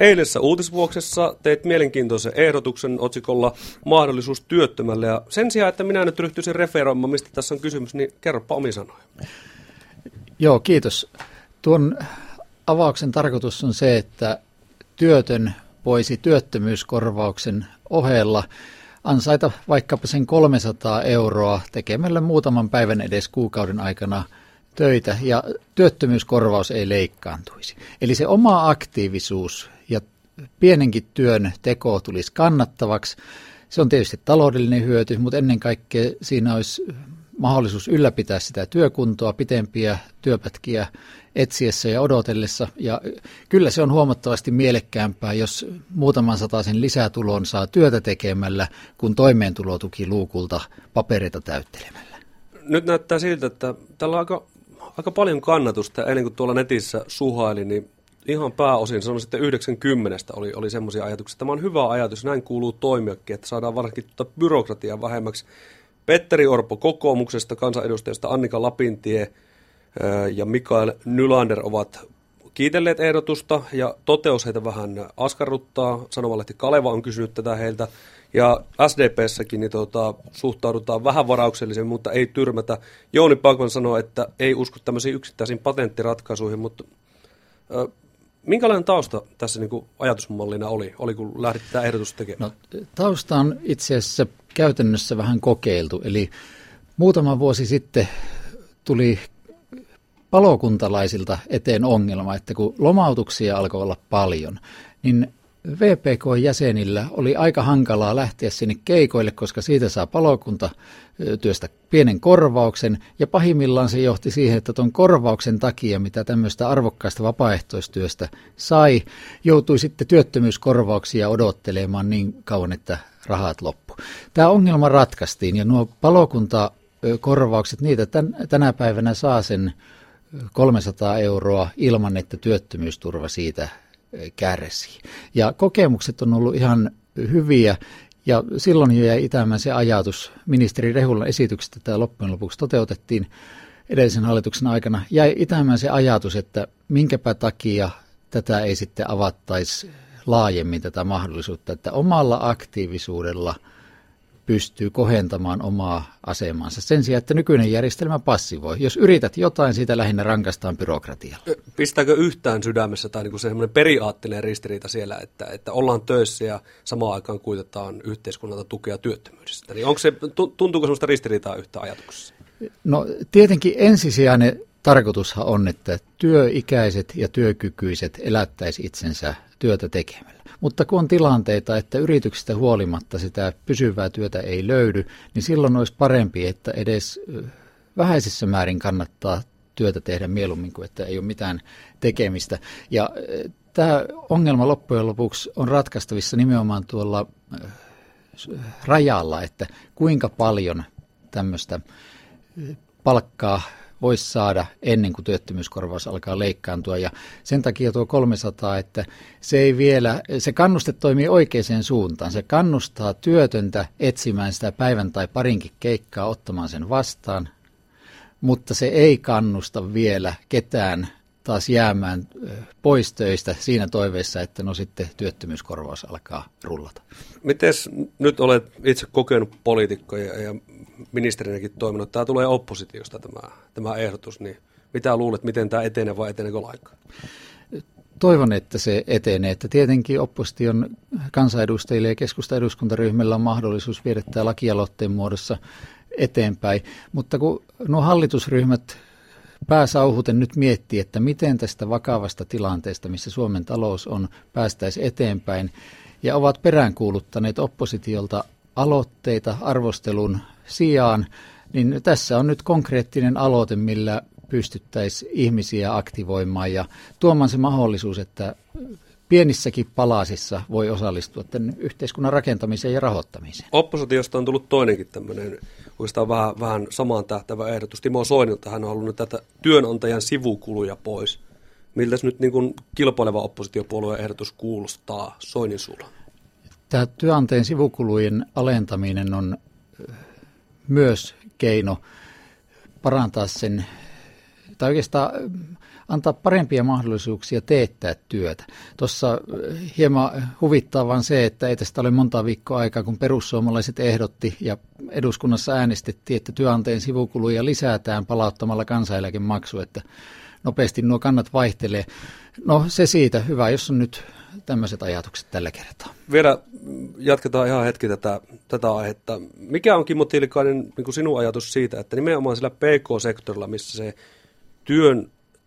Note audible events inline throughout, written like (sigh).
Eilisessä uutisvuoksessa teit mielenkiintoisen ehdotuksen otsikolla mahdollisuus työttömälle. Ja sen sijaan, että minä nyt ryhtyisin referoimaan, mistä tässä on kysymys, niin kerropa omi sanoja. Joo, kiitos. Tuon avauksen tarkoitus on se, että työtön voisi työttömyyskorvauksen ohella ansaita vaikkapa sen 300 euroa tekemällä muutaman päivän edes kuukauden aikana töitä ja työttömyyskorvaus ei leikkaantuisi. Eli se oma aktiivisuus pienenkin työn teko tulisi kannattavaksi. Se on tietysti taloudellinen hyöty, mutta ennen kaikkea siinä olisi mahdollisuus ylläpitää sitä työkuntoa, pitempiä työpätkiä etsiessä ja odotellessa. Ja kyllä se on huomattavasti mielekkäämpää, jos muutaman sen lisätulon saa työtä tekemällä, kuin toimeentulotuki luukulta papereita täyttelemällä. Nyt näyttää siltä, että tällä on aika, aika paljon kannatusta. Ennen kuin tuolla netissä suhaili, niin ihan pääosin, sanoisin, että 90 oli, oli semmoisia ajatuksia. Tämä on hyvä ajatus, näin kuuluu toimiakin, että saadaan varsinkin tuota byrokratiaa vähemmäksi. Petteri Orpo kokoomuksesta, kansanedustajasta Annika Lapintie ja Mikael Nylander ovat kiitelleet ehdotusta ja toteus heitä vähän askarruttaa. Sanomalehti Kaleva on kysynyt tätä heiltä. Ja SDPssäkin niin tuota, suhtaudutaan vähän varauksellisen, mutta ei tyrmätä. Jouni Pakman sanoo, että ei usko tämmöisiin yksittäisiin patenttiratkaisuihin, mutta minkälainen tausta tässä niin kuin ajatusmallina oli, oli kun lähdit tätä ehdotusta tekemään? No, tausta on itse asiassa käytännössä vähän kokeiltu. Eli muutama vuosi sitten tuli palokuntalaisilta eteen ongelma, että kun lomautuksia alkoi olla paljon, niin VPK-jäsenillä oli aika hankalaa lähteä sinne keikoille, koska siitä saa palokunta työstä pienen korvauksen, ja pahimmillaan se johti siihen, että tuon korvauksen takia, mitä tämmöistä arvokkaista vapaaehtoistyöstä sai, joutui sitten työttömyyskorvauksia odottelemaan niin kauan, että rahat loppu. Tämä ongelma ratkaistiin, ja nuo palokuntakorvaukset, niitä tän, tänä päivänä saa sen 300 euroa ilman, että työttömyysturva siitä kärsii. Ja kokemukset on ollut ihan hyviä, ja silloin jo jäi itämään se ajatus, ministeri Rehulan esityksestä tämä loppujen lopuksi toteutettiin edellisen hallituksen aikana, jäi itämään se ajatus, että minkäpä takia tätä ei sitten avattaisi laajemmin tätä mahdollisuutta, että omalla aktiivisuudella – pystyy kohentamaan omaa asemansa sen sijaan, että nykyinen järjestelmä passivoi. Jos yrität jotain, siitä lähinnä rankastaan byrokratialla. Pistääkö yhtään sydämessä tai niin semmoinen periaatteellinen ristiriita siellä, että, että ollaan töissä ja samaan aikaan kuitetaan yhteiskunnalta tukea työttömyydestä? Niin onko se, tuntuuko sellaista ristiriitaa yhtä ajatuksessa? No tietenkin ensisijainen tarkoitushan on, että työikäiset ja työkykyiset elättäisi itsensä työtä tekemällä. Mutta kun on tilanteita, että yrityksistä huolimatta sitä pysyvää työtä ei löydy, niin silloin olisi parempi, että edes vähäisessä määrin kannattaa työtä tehdä mieluummin kuin että ei ole mitään tekemistä. Ja tämä ongelma loppujen lopuksi on ratkaistavissa nimenomaan tuolla rajalla, että kuinka paljon tämmöistä palkkaa voisi saada ennen kuin työttömyyskorvaus alkaa leikkaantua. Ja sen takia tuo 300, että se ei vielä, se kannuste toimii oikeaan suuntaan. Se kannustaa työtöntä etsimään sitä päivän tai parinkin keikkaa, ottamaan sen vastaan, mutta se ei kannusta vielä ketään taas jäämään pois töistä siinä toiveessa, että no sitten työttömyyskorvaus alkaa rullata. Miten nyt olet itse kokenut poliitikko ja, ja ministerinäkin toiminut, tämä tulee oppositiosta tämä, tämä ehdotus, niin mitä luulet, miten tämä etenee vai eteneekö lainkaan? Toivon, että se etenee, että tietenkin opposition kansanedustajille ja keskusta eduskuntaryhmällä on mahdollisuus viedä tämä lakialoitteen muodossa eteenpäin, mutta kun nuo hallitusryhmät pääsauhuten nyt miettii, että miten tästä vakavasta tilanteesta, missä Suomen talous on, päästäisi eteenpäin, ja ovat peräänkuuluttaneet oppositiolta aloitteita arvostelun sijaan, niin tässä on nyt konkreettinen aloite, millä pystyttäisiin ihmisiä aktivoimaan ja tuomaan se mahdollisuus, että pienissäkin palasissa voi osallistua tämän yhteiskunnan rakentamiseen ja rahoittamiseen. Oppositiosta on tullut toinenkin tämmöinen oikeastaan vähän, vähän samaan tähtävä ehdotus. Timo Soinilta hän on halunnut tätä työnantajan sivukuluja pois. Miltä nyt niin kuin kilpaileva oppositiopuolueen ehdotus kuulostaa Soinin suulla? Tämä työnantajan sivukulujen alentaminen on myös keino parantaa sen tai oikeastaan antaa parempia mahdollisuuksia teettää työtä. Tuossa hieman huvittaa vaan se, että ei tästä ole monta viikkoa aikaa, kun perussuomalaiset ehdotti ja eduskunnassa äänestettiin, että työnantajan sivukuluja lisätään palauttamalla kansaneläkemaksu, että nopeasti nuo kannat vaihtelee. No se siitä, hyvä, jos on nyt tämmöiset ajatukset tällä kertaa. Vielä jatketaan ihan hetki tätä, tätä aihetta. Mikä on Kimmo Tiilikainen niin sinun ajatus siitä, että nimenomaan sillä PK-sektorilla, missä se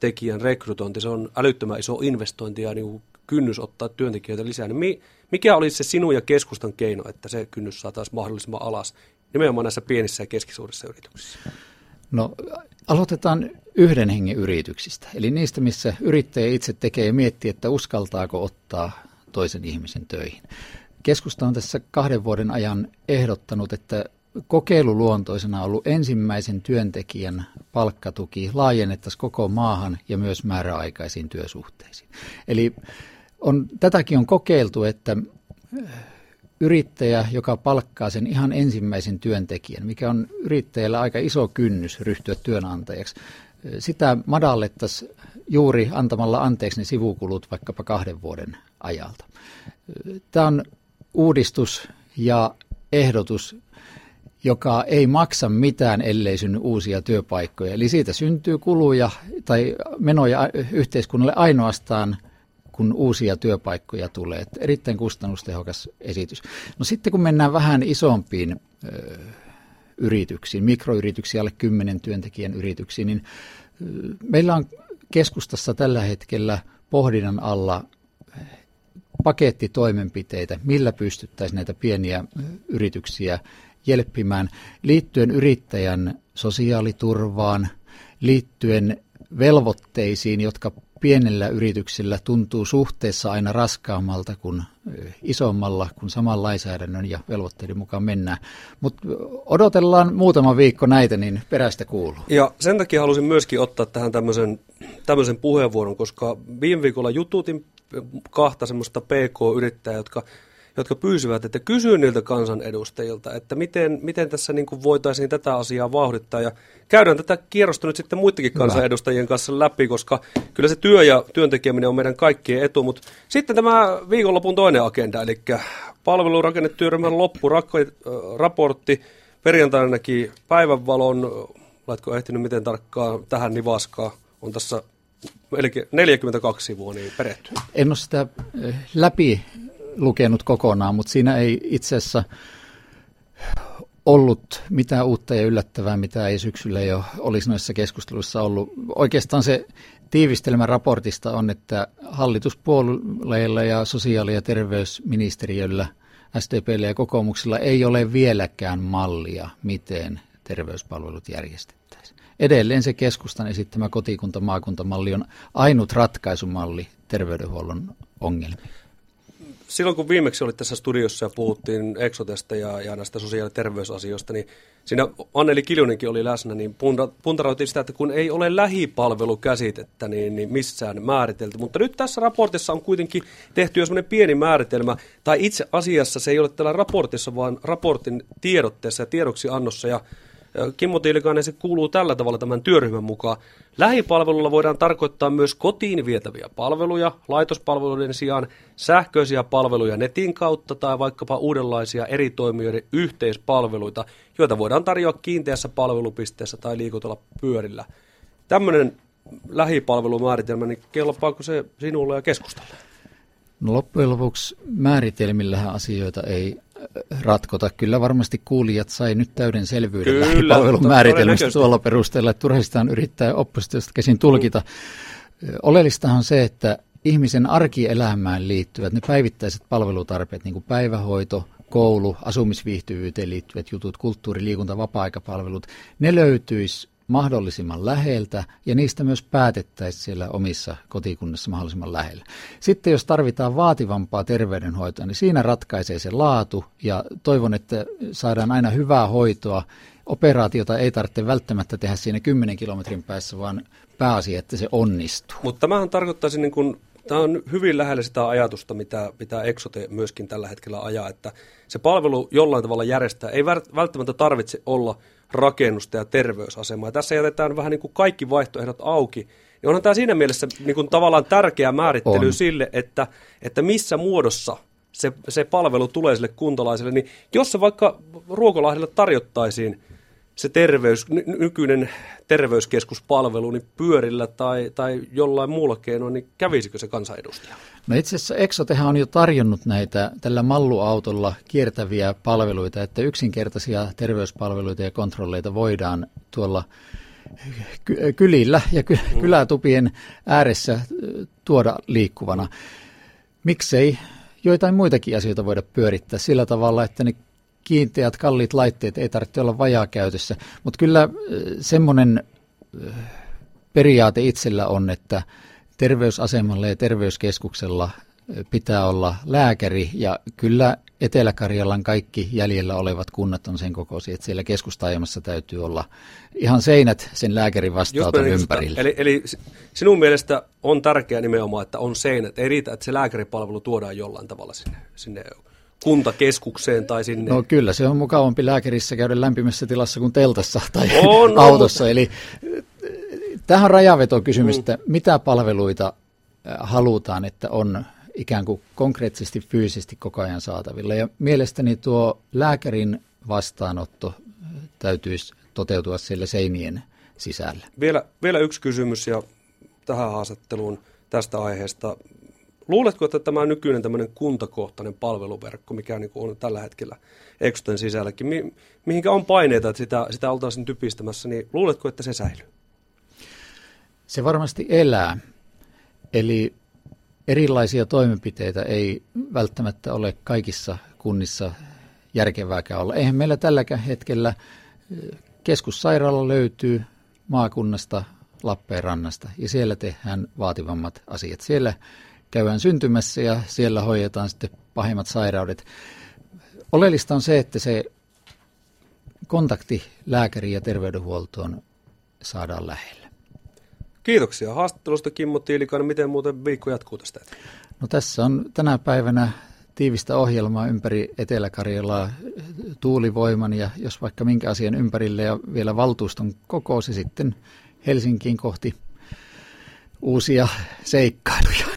työntekijän rekrytointi, se on älyttömän iso investointi ja niin kynnys ottaa työntekijöitä lisää, niin mikä olisi se sinun ja keskustan keino, että se kynnys saataisiin mahdollisimman alas nimenomaan näissä pienissä ja keskisuurissa yrityksissä? No aloitetaan yhden hengen yrityksistä, eli niistä, missä yrittäjä itse tekee ja miettii, että uskaltaako ottaa toisen ihmisen töihin. Keskusta on tässä kahden vuoden ajan ehdottanut, että kokeiluluontoisena ollut ensimmäisen työntekijän palkkatuki laajennettaisiin koko maahan ja myös määräaikaisiin työsuhteisiin. Eli on, tätäkin on kokeiltu, että yrittäjä, joka palkkaa sen ihan ensimmäisen työntekijän, mikä on yrittäjällä aika iso kynnys ryhtyä työnantajaksi, sitä madallettaisiin juuri antamalla anteeksi ne sivukulut vaikkapa kahden vuoden ajalta. Tämä on uudistus ja ehdotus, joka ei maksa mitään, ellei synny uusia työpaikkoja. Eli siitä syntyy kuluja tai menoja yhteiskunnalle ainoastaan – kun uusia työpaikkoja tulee. Että erittäin kustannustehokas esitys. No sitten kun mennään vähän isompiin ö, yrityksiin, mikroyrityksiin, alle 10 työntekijän yrityksiin, niin ö, meillä on keskustassa tällä hetkellä pohdinnan alla pakettitoimenpiteitä, millä pystyttäisiin näitä pieniä yrityksiä jelppimään liittyen yrittäjän sosiaaliturvaan, liittyen velvoitteisiin, jotka pienellä yrityksellä tuntuu suhteessa aina raskaammalta kuin isommalla, kun saman lainsäädännön ja velvoitteiden mukaan mennään. Mutta odotellaan muutama viikko näitä, niin perästä kuuluu. Ja sen takia halusin myöskin ottaa tähän tämmöisen, tämmöisen puheenvuoron, koska viime viikolla jututin kahta semmoista PK-yrittäjää, jotka jotka pyysivät, että kysyy niiltä kansanedustajilta, että miten, miten tässä niin kuin voitaisiin tätä asiaa vauhdittaa. Ja käydään tätä kierrosta nyt sitten muidenkin kansanedustajien kanssa läpi, koska kyllä se työ ja työntekeminen on meidän kaikkien etu. Mutta sitten tämä viikonlopun toinen agenda, eli palvelurakennetyöryhmän loppuraportti. Perjantaina näki päivänvalon, laitko ehtinyt miten tarkkaan tähän nivaskaa, on tässä 42 sivua niin perehty. En ole sitä eh, läpi lukenut kokonaan, mutta siinä ei itse asiassa ollut mitään uutta ja yllättävää, mitä ei syksyllä jo olisi noissa keskusteluissa ollut. Oikeastaan se tiivistelmä raportista on, että hallituspuolueilla ja sosiaali- ja terveysministeriöllä, SDPllä ja kokoomuksella ei ole vieläkään mallia, miten terveyspalvelut järjestettäisiin. Edelleen se keskustan esittämä kotikunta-maakuntamalli on ainut ratkaisumalli terveydenhuollon ongelmiin silloin kun viimeksi olit tässä studiossa ja puhuttiin Exotesta ja, ja näistä sosiaali- ja terveysasioista, niin siinä Anneli Kiljunenkin oli läsnä, niin puntaroitiin sitä, että kun ei ole lähipalvelukäsitettä, niin, niin missään määritelty. Mutta nyt tässä raportissa on kuitenkin tehty jo semmoinen pieni määritelmä, tai itse asiassa se ei ole tällä raportissa, vaan raportin tiedotteessa ja tiedoksiannossa, ja Kimmo Tiilikainen, se kuuluu tällä tavalla tämän työryhmän mukaan. Lähipalvelulla voidaan tarkoittaa myös kotiin vietäviä palveluja, laitospalveluiden sijaan sähköisiä palveluja netin kautta tai vaikkapa uudenlaisia eri toimijoiden yhteispalveluita, joita voidaan tarjoa kiinteässä palvelupisteessä tai liikutella pyörillä. Tämmöinen lähipalvelumääritelmä, niin kelpaako se sinulle ja keskustalle? No loppujen lopuksi määritelmillähän asioita ei ratkota. Kyllä varmasti kuulijat sai nyt täyden selvyyden lähipalvelun määritelmistä tuolla perusteella, että turhistaan yrittää oppositiosta käsin tulkita. Oleellistahan on se, että ihmisen arkielämään liittyvät ne päivittäiset palvelutarpeet, niin kuin päivähoito, koulu, asumisviihtyvyyteen liittyvät jutut, kulttuuri, liikunta, vapaa-aikapalvelut, ne löytyisi mahdollisimman läheltä ja niistä myös päätettäisiin siellä omissa kotikunnissa mahdollisimman lähellä. Sitten jos tarvitaan vaativampaa terveydenhoitoa, niin siinä ratkaisee se laatu ja toivon, että saadaan aina hyvää hoitoa. Operaatiota ei tarvitse välttämättä tehdä siinä 10 kilometrin päässä, vaan pääasia, että se onnistuu. Mutta tämähän tarkoittaisi niin kuin Tämä on hyvin lähellä sitä ajatusta, mitä, mitä Exote myöskin tällä hetkellä ajaa, että se palvelu jollain tavalla järjestää. Ei välttämättä tarvitse olla rakennusta ja terveysasemaa. Ja tässä jätetään vähän niin kuin kaikki vaihtoehdot auki. Niin onhan tämä siinä mielessä niin kuin tavallaan tärkeä määrittely on. sille, että, että missä muodossa se, se palvelu tulee sille kuntalaiselle. Niin jos se vaikka Ruokolahdelle tarjottaisiin se terveys, nykyinen terveyskeskuspalvelu niin pyörillä tai, tai jollain muulla keinoin, niin kävisikö se kansanedustaja? No itse asiassa Exotehan on jo tarjonnut näitä tällä malluautolla kiertäviä palveluita, että yksinkertaisia terveyspalveluita ja kontrolleita voidaan tuolla kylillä ja mm. kylätupien ääressä tuoda liikkuvana. Miksei joitain muitakin asioita voida pyörittää sillä tavalla, että ne kiinteät, kalliit laitteet ei tarvitse olla vajaa käytössä. Mutta kyllä semmoinen periaate itsellä on, että terveysasemalla ja terveyskeskuksella pitää olla lääkäri ja kyllä Etelä-Karjalan kaikki jäljellä olevat kunnat on sen kokoisia, että siellä keskustaajamassa täytyy olla ihan seinät sen lääkärin vastaanoton ympärillä. Eli, eli sinun mielestä on tärkeää nimenomaan, että on seinät, ei riitä, että se lääkäripalvelu tuodaan jollain tavalla sinne, sinne kuntakeskukseen tai sinne? No kyllä, se on mukavampi lääkärissä käydä lämpimässä tilassa kuin teltassa (laughs) tai on, autossa. On. Eli tähän rajavetokysymys, mm. että mitä palveluita halutaan, että on ikään kuin konkreettisesti fyysisesti koko ajan saatavilla. Ja mielestäni tuo lääkärin vastaanotto täytyisi toteutua siellä seinien sisällä. Vielä, vielä yksi kysymys ja tähän haastatteluun tästä aiheesta. Luuletko, että tämä nykyinen tämmöinen kuntakohtainen palveluverkko, mikä niin on tällä hetkellä Exoten sisälläkin, mi- mihinkä on paineita, että sitä, sitä oltaisiin typistämässä, niin luuletko, että se säilyy? Se varmasti elää. Eli erilaisia toimenpiteitä ei välttämättä ole kaikissa kunnissa järkevääkään olla. Eihän meillä tälläkään hetkellä keskussairaala löytyy maakunnasta Lappeenrannasta ja siellä tehdään vaativammat asiat. Siellä käydään syntymässä ja siellä hoidetaan sitten pahimmat sairaudet. Oleellista on se, että se kontakti lääkäriin ja terveydenhuoltoon saadaan lähelle. Kiitoksia haastattelusta Kimmo Tiilikainen. Miten muuten viikko jatkuu tästä No tässä on tänä päivänä tiivistä ohjelmaa ympäri Etelä-Karjalaa tuulivoiman ja jos vaikka minkä asian ympärille ja vielä valtuuston kokous ja sitten Helsinkiin kohti uusia seikkailuja.